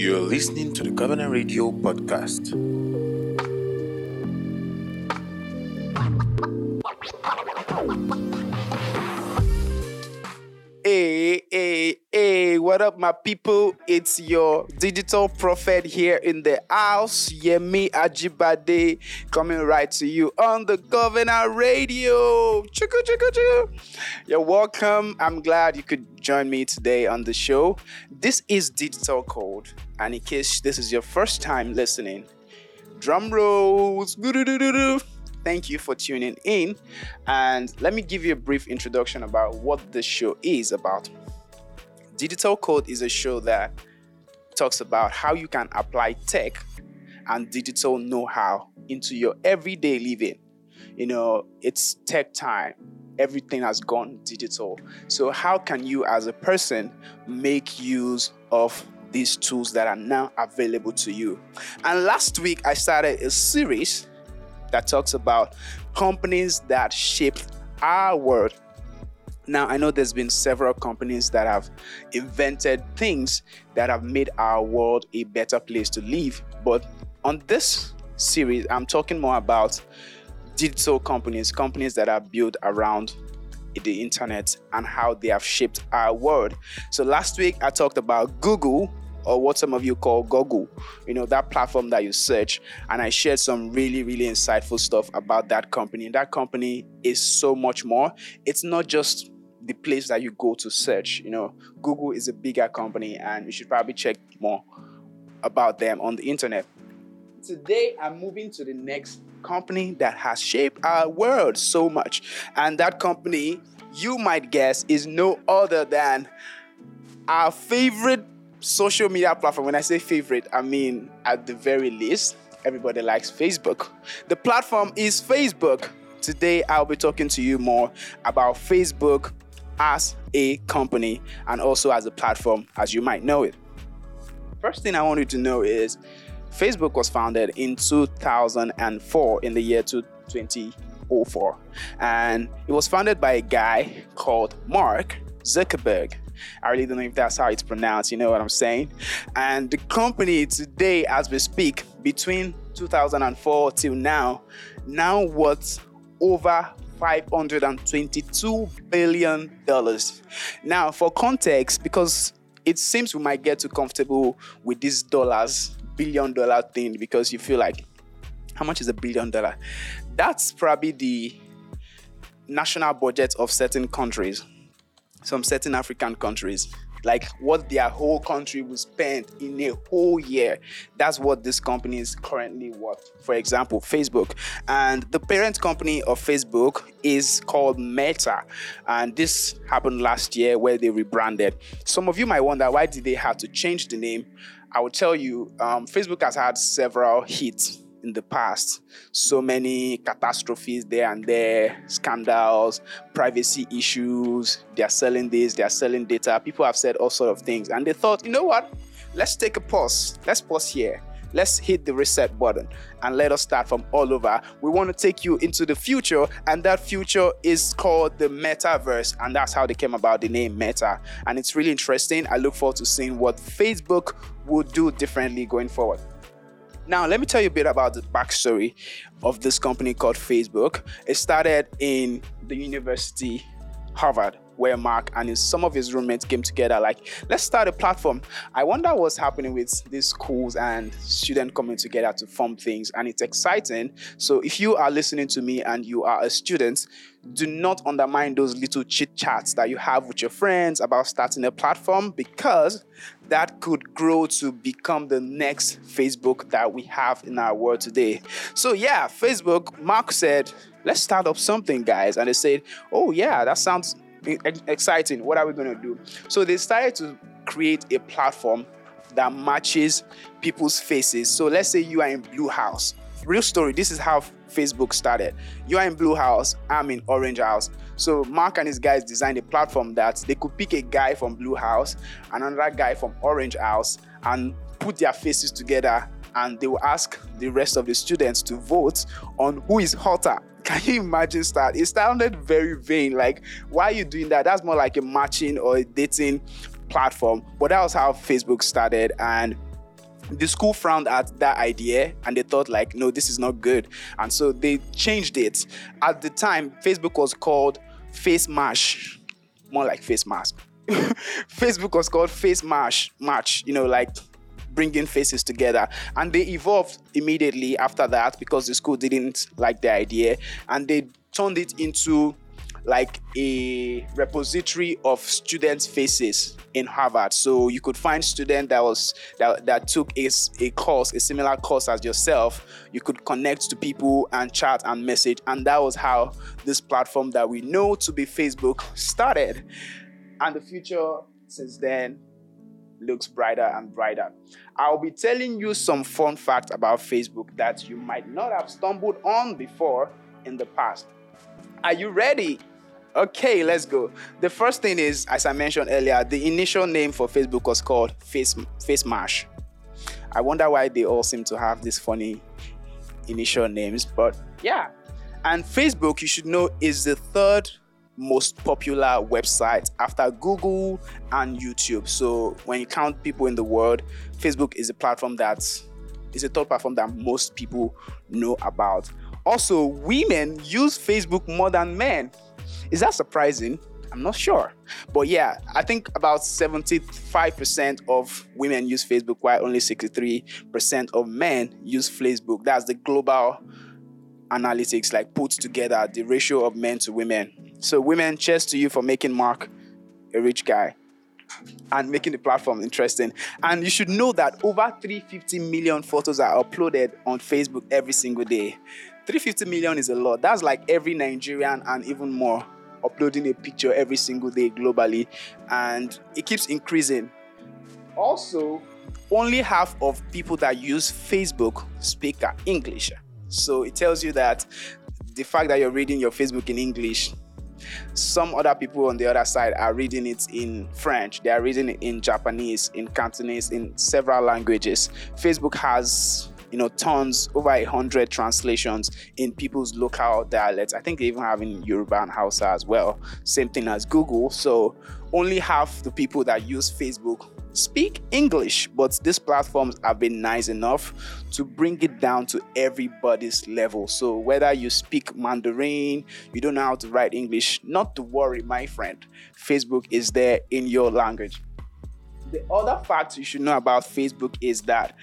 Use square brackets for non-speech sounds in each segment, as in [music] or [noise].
You're listening to the Covenant Radio podcast. What up, my people? It's your digital prophet here in the house, Yemi Ajibade, coming right to you on the Covenant Radio. Chuku, chuku, chuku. You're welcome. I'm glad you could join me today on the show. This is Digital Code, and in case this is your first time listening, drum rolls. Thank you for tuning in. And let me give you a brief introduction about what the show is about. Digital Code is a show that talks about how you can apply tech and digital know how into your everyday living. You know, it's tech time. Everything has gone digital. So, how can you, as a person, make use of these tools that are now available to you? And last week, I started a series that talks about companies that shaped our world. Now, I know there's been several companies that have invented things that have made our world a better place to live. But on this series, I'm talking more about digital companies, companies that are built around the internet and how they have shaped our world. So last week I talked about Google or what some of you call Google, you know, that platform that you search. And I shared some really, really insightful stuff about that company. And that company is so much more. It's not just the place that you go to search. You know, Google is a bigger company, and you should probably check more about them on the internet. Today, I'm moving to the next company that has shaped our world so much. And that company, you might guess, is no other than our favorite social media platform, when I say favorite, I mean at the very least, everybody likes Facebook. The platform is Facebook. Today, I'll be talking to you more about Facebook as a company and also as a platform, as you might know it. First thing I want you to know is Facebook was founded in 2004, in the year 2004. And it was founded by a guy called Mark Zuckerberg. I really don't know if that's how it's pronounced, you know what I'm saying? And the company today, as we speak, between 2004 till now, now worth over 522 billion dollars. Now, for context, because it seems we might get too comfortable with this dollars billion dollar thing because you feel like how much is a billion dollar? That's probably the national budget of certain countries some certain African countries, like what their whole country will spend in a whole year. That's what this company is currently worth. For example, Facebook. And the parent company of Facebook is called Meta. And this happened last year where they rebranded. Some of you might wonder why did they have to change the name? I will tell you, um, Facebook has had several hits in the past. So many catastrophes there and there, scandals, privacy issues. They're selling this, they're selling data. People have said all sort of things. And they thought, you know what? Let's take a pause. Let's pause here. Let's hit the reset button and let us start from all over. We want to take you into the future, and that future is called the metaverse, and that's how they came about the name Meta. And it's really interesting. I look forward to seeing what Facebook will do differently going forward. Now, let me tell you a bit about the backstory of this company called Facebook. It started in the University Harvard, where Mark and his, some of his roommates came together, like, let's start a platform. I wonder what's happening with these schools and students coming together to form things, and it's exciting. So, if you are listening to me and you are a student, do not undermine those little chit chats that you have with your friends about starting a platform because that could grow to become the next Facebook that we have in our world today. So, yeah, Facebook, Mark said, let's start up something, guys. And they said, oh, yeah, that sounds exciting. What are we going to do? So, they started to create a platform that matches people's faces. So, let's say you are in Blue House. Real story, this is how Facebook started. You are in Blue House, I'm in Orange House. So Mark and his guys designed a platform that they could pick a guy from Blue House and another guy from Orange House and put their faces together and they will ask the rest of the students to vote on who is hotter. Can you imagine that? It sounded very vain. Like, why are you doing that? That's more like a matching or a dating platform. But that was how Facebook started. And the school frowned at that idea and they thought like no this is not good and so they changed it at the time facebook was called face mash more like face mask [laughs] facebook was called face mash match you know like bringing faces together and they evolved immediately after that because the school didn't like the idea and they turned it into like a repository of students' faces in Harvard. So you could find student that was that, that took a, a course, a similar course as yourself. You could connect to people and chat and message, and that was how this platform that we know to be Facebook started. And the future since then looks brighter and brighter. I'll be telling you some fun facts about Facebook that you might not have stumbled on before in the past. Are you ready? Okay, let's go. The first thing is, as I mentioned earlier, the initial name for Facebook was called Face Face Mash. I wonder why they all seem to have these funny initial names, but yeah. And Facebook, you should know, is the third most popular website after Google and YouTube. So when you count people in the world, Facebook is a platform that is a top platform that most people know about. Also, women use Facebook more than men. Is that surprising? I'm not sure. But yeah, I think about 75% of women use Facebook, while only 63% of men use Facebook. That's the global analytics, like put together the ratio of men to women. So, women, cheers to you for making Mark a rich guy and making the platform interesting. And you should know that over 350 million photos are uploaded on Facebook every single day. 350 million is a lot. That's like every Nigerian and even more uploading a picture every single day globally, and it keeps increasing. Also, only half of people that use Facebook speak English. So it tells you that the fact that you're reading your Facebook in English, some other people on the other side are reading it in French, they are reading it in Japanese, in Cantonese, in several languages. Facebook has you know, tons, over a hundred translations in people's local dialects. I think they even have in Yoruba and Hausa as well. Same thing as Google. So only half the people that use Facebook speak English, but these platforms have been nice enough to bring it down to everybody's level. So whether you speak Mandarin, you don't know how to write English, not to worry, my friend. Facebook is there in your language. The other fact you should know about Facebook is that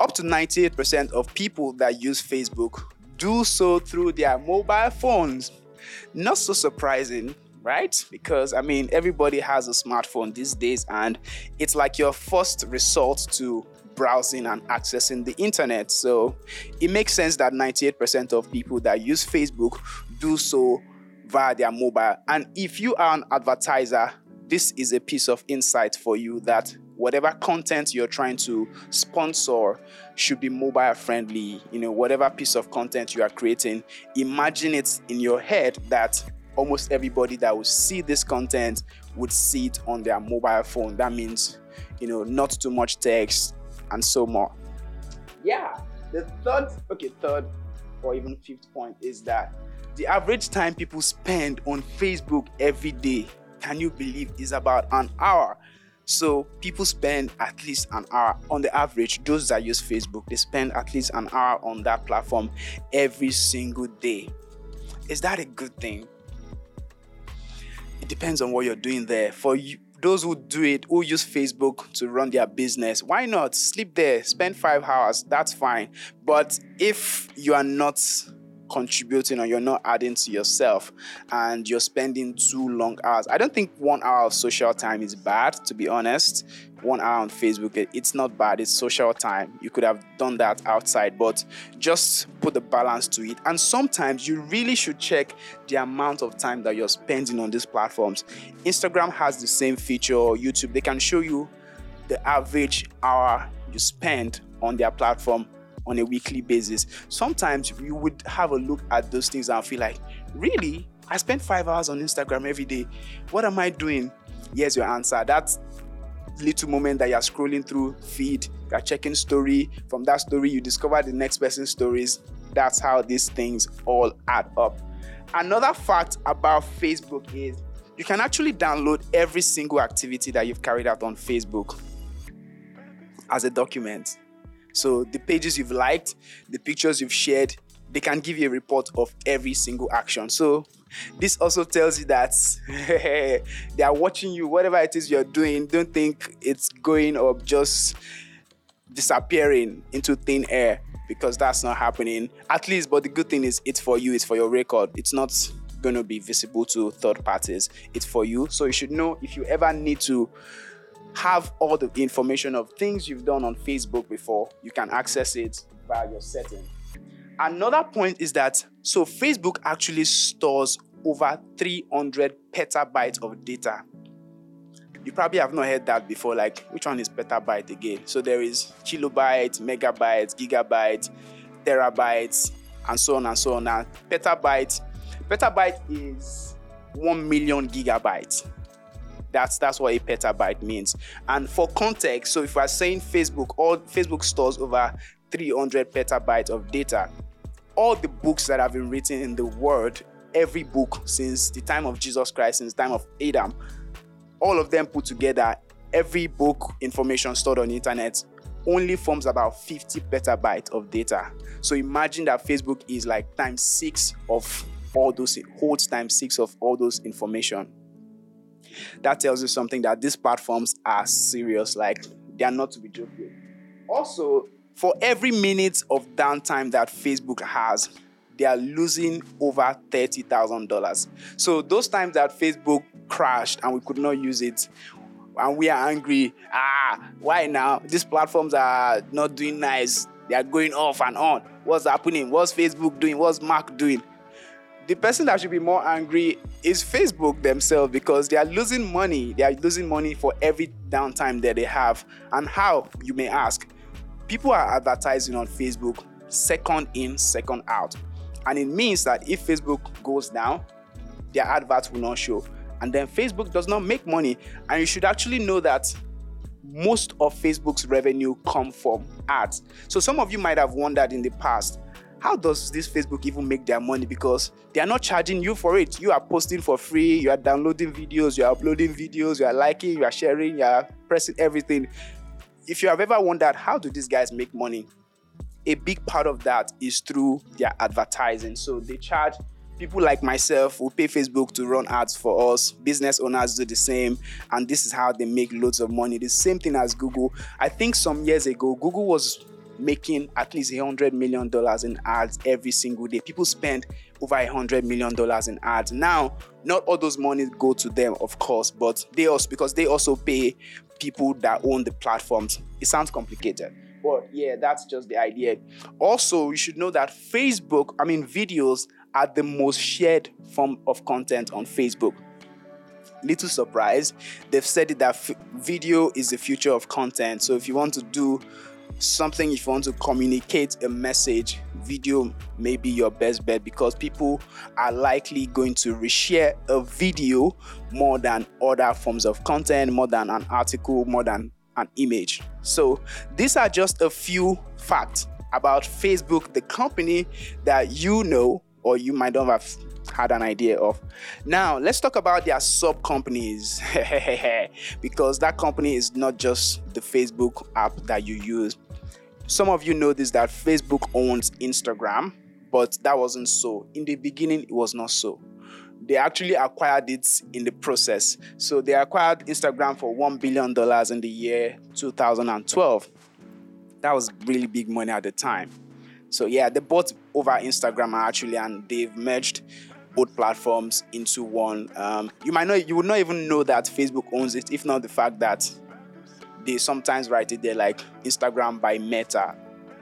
up to 98% of people that use Facebook do so through their mobile phones. Not so surprising, right? Because I mean, everybody has a smartphone these days, and it's like your first resort to browsing and accessing the internet. So it makes sense that 98% of people that use Facebook do so via their mobile. And if you are an advertiser, this is a piece of insight for you that whatever content you're trying to sponsor should be mobile friendly you know whatever piece of content you are creating imagine it in your head that almost everybody that will see this content would see it on their mobile phone that means you know not too much text and so more yeah the third okay third or even fifth point is that the average time people spend on facebook every day can you believe is about an hour so people spend at least an hour on the average. Those that use Facebook, they spend at least an hour on that platform every single day. Is that a good thing? It depends on what you're doing there. For you, those who do it, who use Facebook to run their business, why not sleep there, spend five hours? That's fine. But if you are not contributing or you're not adding to yourself and you're spending too long hours. I don't think one hour of social time is bad, to be honest. One hour on Facebook, it's not bad, it's social time. You could have done that outside, but just put the balance to it. And sometimes you really should check the amount of time that you're spending on these platforms. Instagram has the same feature, YouTube, they can show you the average hour you spend on their platform on a weekly basis. Sometimes you would have a look at those things and feel like, really? I spend five hours on Instagram every day. What am I doing? Here's your answer. That little moment that you're scrolling through feed, you're checking story. From that story, you discover the next person's stories. That's how these things all add up. Another fact about Facebook is you can actually download every single activity that you've carried out on Facebook as a document. So the pages you've liked, the pictures you've shared, they can give you a report of every single action. So this also tells you that [laughs] they are watching you, whatever it is you're doing. Don't think it's going or just disappearing into thin air because that's not happening. At least, but the good thing is it's for you, it's for your record. It's not going to be visible to third parties. It's for you. So you should know if you ever need to have all the information of things you've done on Facebook before, you can access it via your setting. Another point is that so Facebook actually stores over 300 petabytes of data. You probably have not heard that before. Like, which one is petabyte again? So there is kilobyte, megabytes, gigabyte, terabytes, and so on and so on. Now, petabyte, petabyte is one million gigabytes. That's that's what a petabyte means. And for context, so if we're saying Facebook, all Facebook stores over 300 petabytes of data. All the books that have been written in the world, every book since the time of Jesus Christ, since the time of Adam, all of them put together, every book information stored on the internet only forms about 50 petabytes of data. So imagine that Facebook is like times six of all those, holds times six of all those information. That tells you something that these platforms are serious, like they are not to be joked with. Also, for every minute of downtime that Facebook has, they are losing over $30,000. So those times that Facebook crashed and we could not use it, and we are angry, ah, why now? These platforms are not doing nice. They are going off and on. What's happening? What's Facebook doing? What's Mark doing? The person that should be more angry is Facebook themselves because they are losing money. They are losing money for every downtime that they have. And how, you may ask? People are advertising on Facebook second in, second out. And it means that if Facebook goes down, their adverts will not show. And then Facebook does not make money. And you should actually know that most of Facebook's revenue come from ads. So some of you might have wondered in the past, how does this Facebook even make their money? Because they are not charging you for it. You are posting for free, you are downloading videos, you are uploading videos, you are liking, you are sharing, you are pressing everything. If you have ever wondered how do these guys make money, a big part of that is through their advertising. So they charge people like myself who pay Facebook to run ads for us. Business owners do the same, and this is how they make loads of money. The same thing as Google. I think some years ago, Google was making at least a hundred million dollars in ads every single day. People spend over a hundred million dollars in ads. Now, not all those monies go to them, of course, but they also because they also pay people that own the platforms. It sounds complicated. But yeah, that's just the idea. Also, you should know that Facebook, I mean, videos are the most shared form of content on Facebook. Little surprise, they've said that f- video is the future of content. So if you want to do something, if you want to communicate a message, video may be your best bet because people are likely going to reshare a video more than other forms of content, more than an article, more than an image. So these are just a few facts about Facebook, the company that you know or you might not have had an idea of. Now, let's talk about their sub companies [laughs] because that company is not just the Facebook app that you use. Some of you know this that Facebook owns Instagram, but that wasn't so. In the beginning, it was not so. They actually acquired it in the process. So they acquired Instagram for $1 billion in the year 2012. That was really big money at the time. So yeah, they bought over Instagram actually, and they've merged both platforms into one. Um, you might not, you would not even know that Facebook owns it, if not the fact that they sometimes write it there like Instagram by Meta.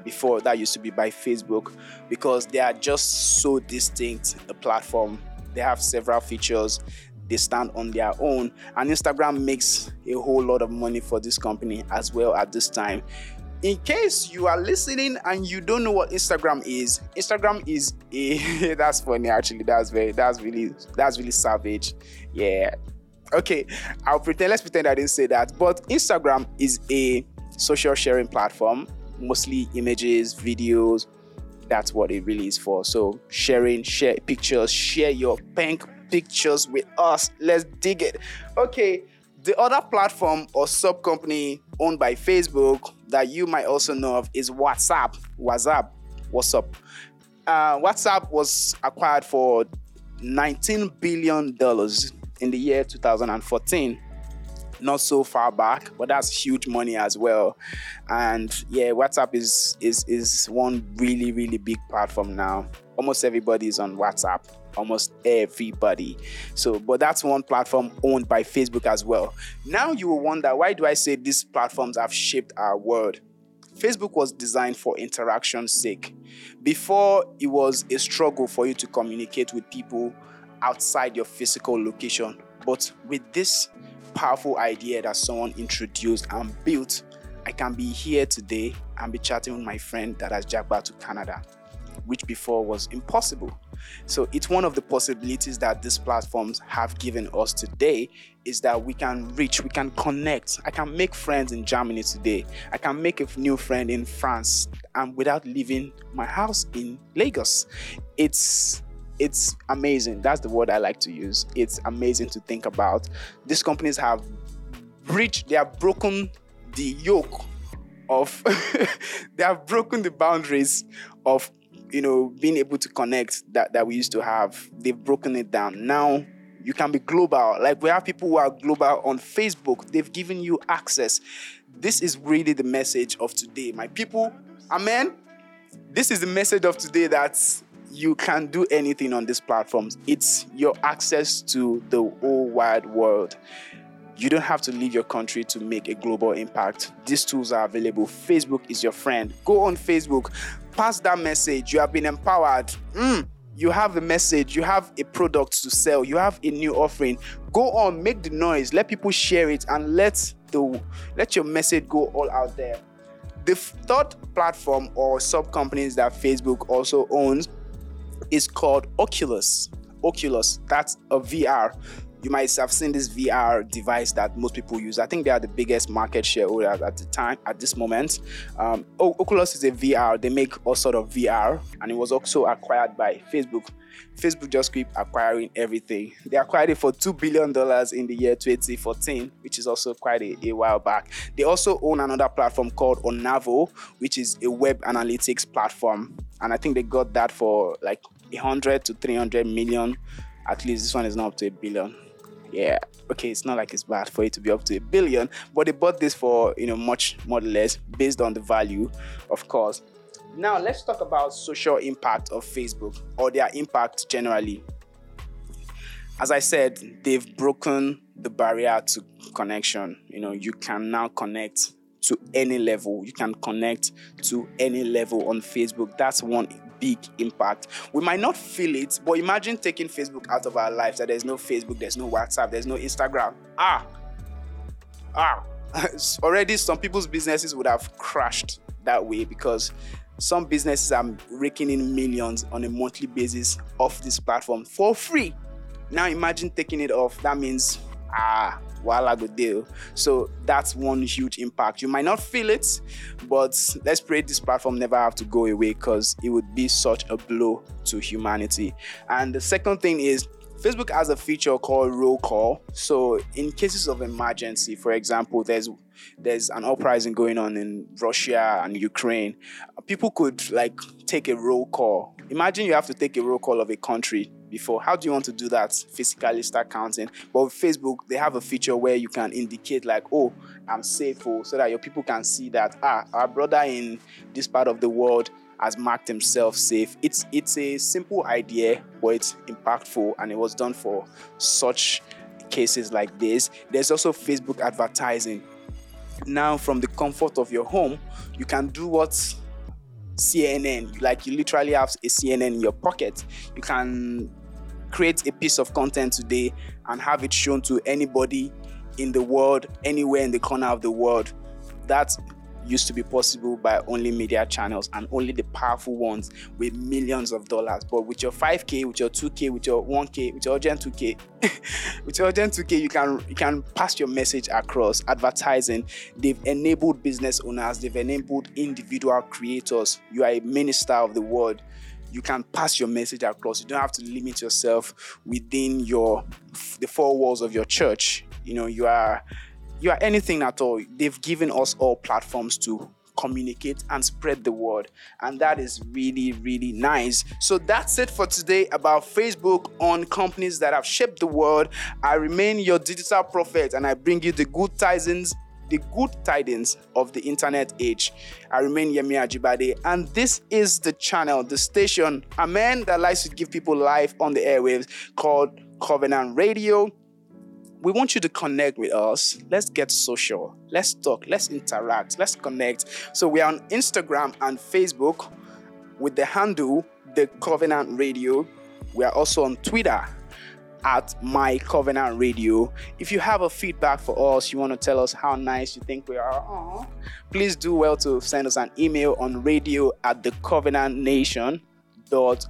Before that used to be by Facebook, because they are just so distinct a platform. They have several features. They stand on their own, and Instagram makes a whole lot of money for this company as well at this time in case you are listening and you don't know what Instagram is, Instagram is a [laughs] that's funny actually. That's very that's really that's really savage. Yeah. Okay, I'll pretend let's pretend I didn't say that. But Instagram is a social sharing platform, mostly images, videos. That's what it really is for. So sharing, share pictures, share your pink pictures with us. Let's dig it. Okay, the other platform or sub company owned by Facebook that you might also know of is WhatsApp. WhatsApp. What's up? Uh, WhatsApp was acquired for 19 billion dollars in the year 2014 not so far back, but that's huge money as well. And yeah, WhatsApp is is is one really really big platform now. Almost everybody is on WhatsApp. Almost everybody. So, but that's one platform owned by Facebook as well. Now you will wonder why do I say these platforms have shaped our world? Facebook was designed for interaction's sake. Before, it was a struggle for you to communicate with people outside your physical location. But with this powerful idea that someone introduced and built, I can be here today and be chatting with my friend that has jacked to Canada, which before was impossible. So it's one of the possibilities that these platforms have given us today is that we can reach, we can connect. I can make friends in Germany today. I can make a new friend in France and without leaving my house in Lagos. It's it's amazing. That's the word I like to use. It's amazing to think about. These companies have breached, they have broken the yoke of, [laughs] they have broken the boundaries of, you know, being able to connect that, that we used to have. They've broken it down. Now you can be global. Like we have people who are global on Facebook, they've given you access. This is really the message of today. My people, amen. This is the message of today that you can do anything on these platforms. It's your access to the whole wide world. You don't have to leave your country to make a global impact. These tools are available. Facebook is your friend. Go on Facebook, pass that message. You have been empowered. Mm, you have a message, you have a product to sell, you have a new offering. Go on, make the noise, let people share it, and let the let your message go all out there. The third platform or sub companies that Facebook also owns is called Oculus. Oculus, that's a VR. You might have seen this VR device that most people use. I think they are the biggest market shareholder at the time, at this moment. Um, Oculus is a VR. They make all sort of VR, and it was also acquired by Facebook. Facebook just keep acquiring everything. They acquired it for $2 billion in the year 2014, which is also quite a, a while back. They also own another platform called Onavo, which is a web analytics platform. And I think they got that for like 100 to 300 million. At least this one is not up to a billion. Yeah, okay, it's not like it's bad for it to be up to a billion, but they bought this for you know much more or less based on the value, of course. Now let's talk about social impact of Facebook or their impact generally. As I said, they've broken the barrier to connection. You know, you can now connect to any level. You can connect to any level on Facebook. That's one big impact. We might not feel it, but imagine taking Facebook out of our lives that there's no Facebook, there's no WhatsApp, there's no Instagram. Ah, ah. [laughs] Already, some people's businesses would have crashed that way because some businesses are raking in millions on a monthly basis off this platform for free. Now imagine taking it off. That means ah while go deal. Oh. So that's one huge impact. You might not feel it, but let's pray this platform never have to go away because it would be such a blow to humanity. And the second thing is Facebook has a feature called roll call. So in cases of emergency, for example, there's there's an uprising going on in Russia and Ukraine. People could like take a roll call. Imagine you have to take a roll call of a country before. How do you want to do that physically? Start counting. But with Facebook, they have a feature where you can indicate like, oh, I'm safe, oh, so that your people can see that ah, our brother in this part of the world has marked himself safe. It's it's a simple idea, but it's impactful, and it was done for such cases like this. There's also Facebook advertising. Now, from the comfort of your home, you can do what CNN, like you literally have a CNN in your pocket. You can create a piece of content today and have it shown to anybody in the world, anywhere in the corner of the world. That used to be possible by only media channels and only the powerful ones with millions of dollars. But with your 5k, with your 2k, with your 1k, with your urgent 2k, [laughs] with your urgent 2k, you can you can pass your message across. Advertising, they've enabled business owners, they've enabled individual creators. You are a minister of the world. You can pass your message across. You don't have to limit yourself within your the four walls of your church. You know, you are you are anything at all, they've given us all platforms to communicate and spread the word. And that is really, really nice. So that's it for today about Facebook on companies that have shaped the world. I remain your digital prophet and I bring you the good tidings. The good tidings of the internet age. I remain Yemi Ajibade, and this is the channel, the station, a man that likes to give people life on the airwaves called Covenant Radio we want you to connect with us. Let's get social. Let's talk. Let's interact. Let's connect. So we are on Instagram and Facebook with the handle The Covenant Radio. We are also on Twitter at My Covenant Radio. If you have a feedback for us, you want to tell us how nice you think we are, please do well to send us an email on radio at the Covenant Nation org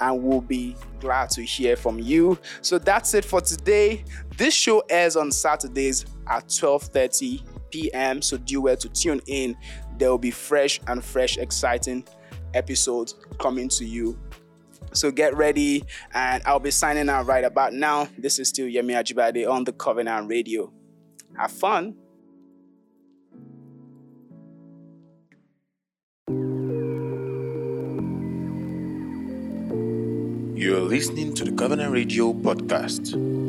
and we'll be glad to hear from you. So that's it for today. This show airs on Saturdays at 12:30 p.m. So do well to tune in. There will be fresh and fresh exciting episodes coming to you. So get ready and I'll be signing out right about now. This is still Yemi Ajibade on the Covenant Radio. Have fun. You're listening to the Covenant Radio podcast.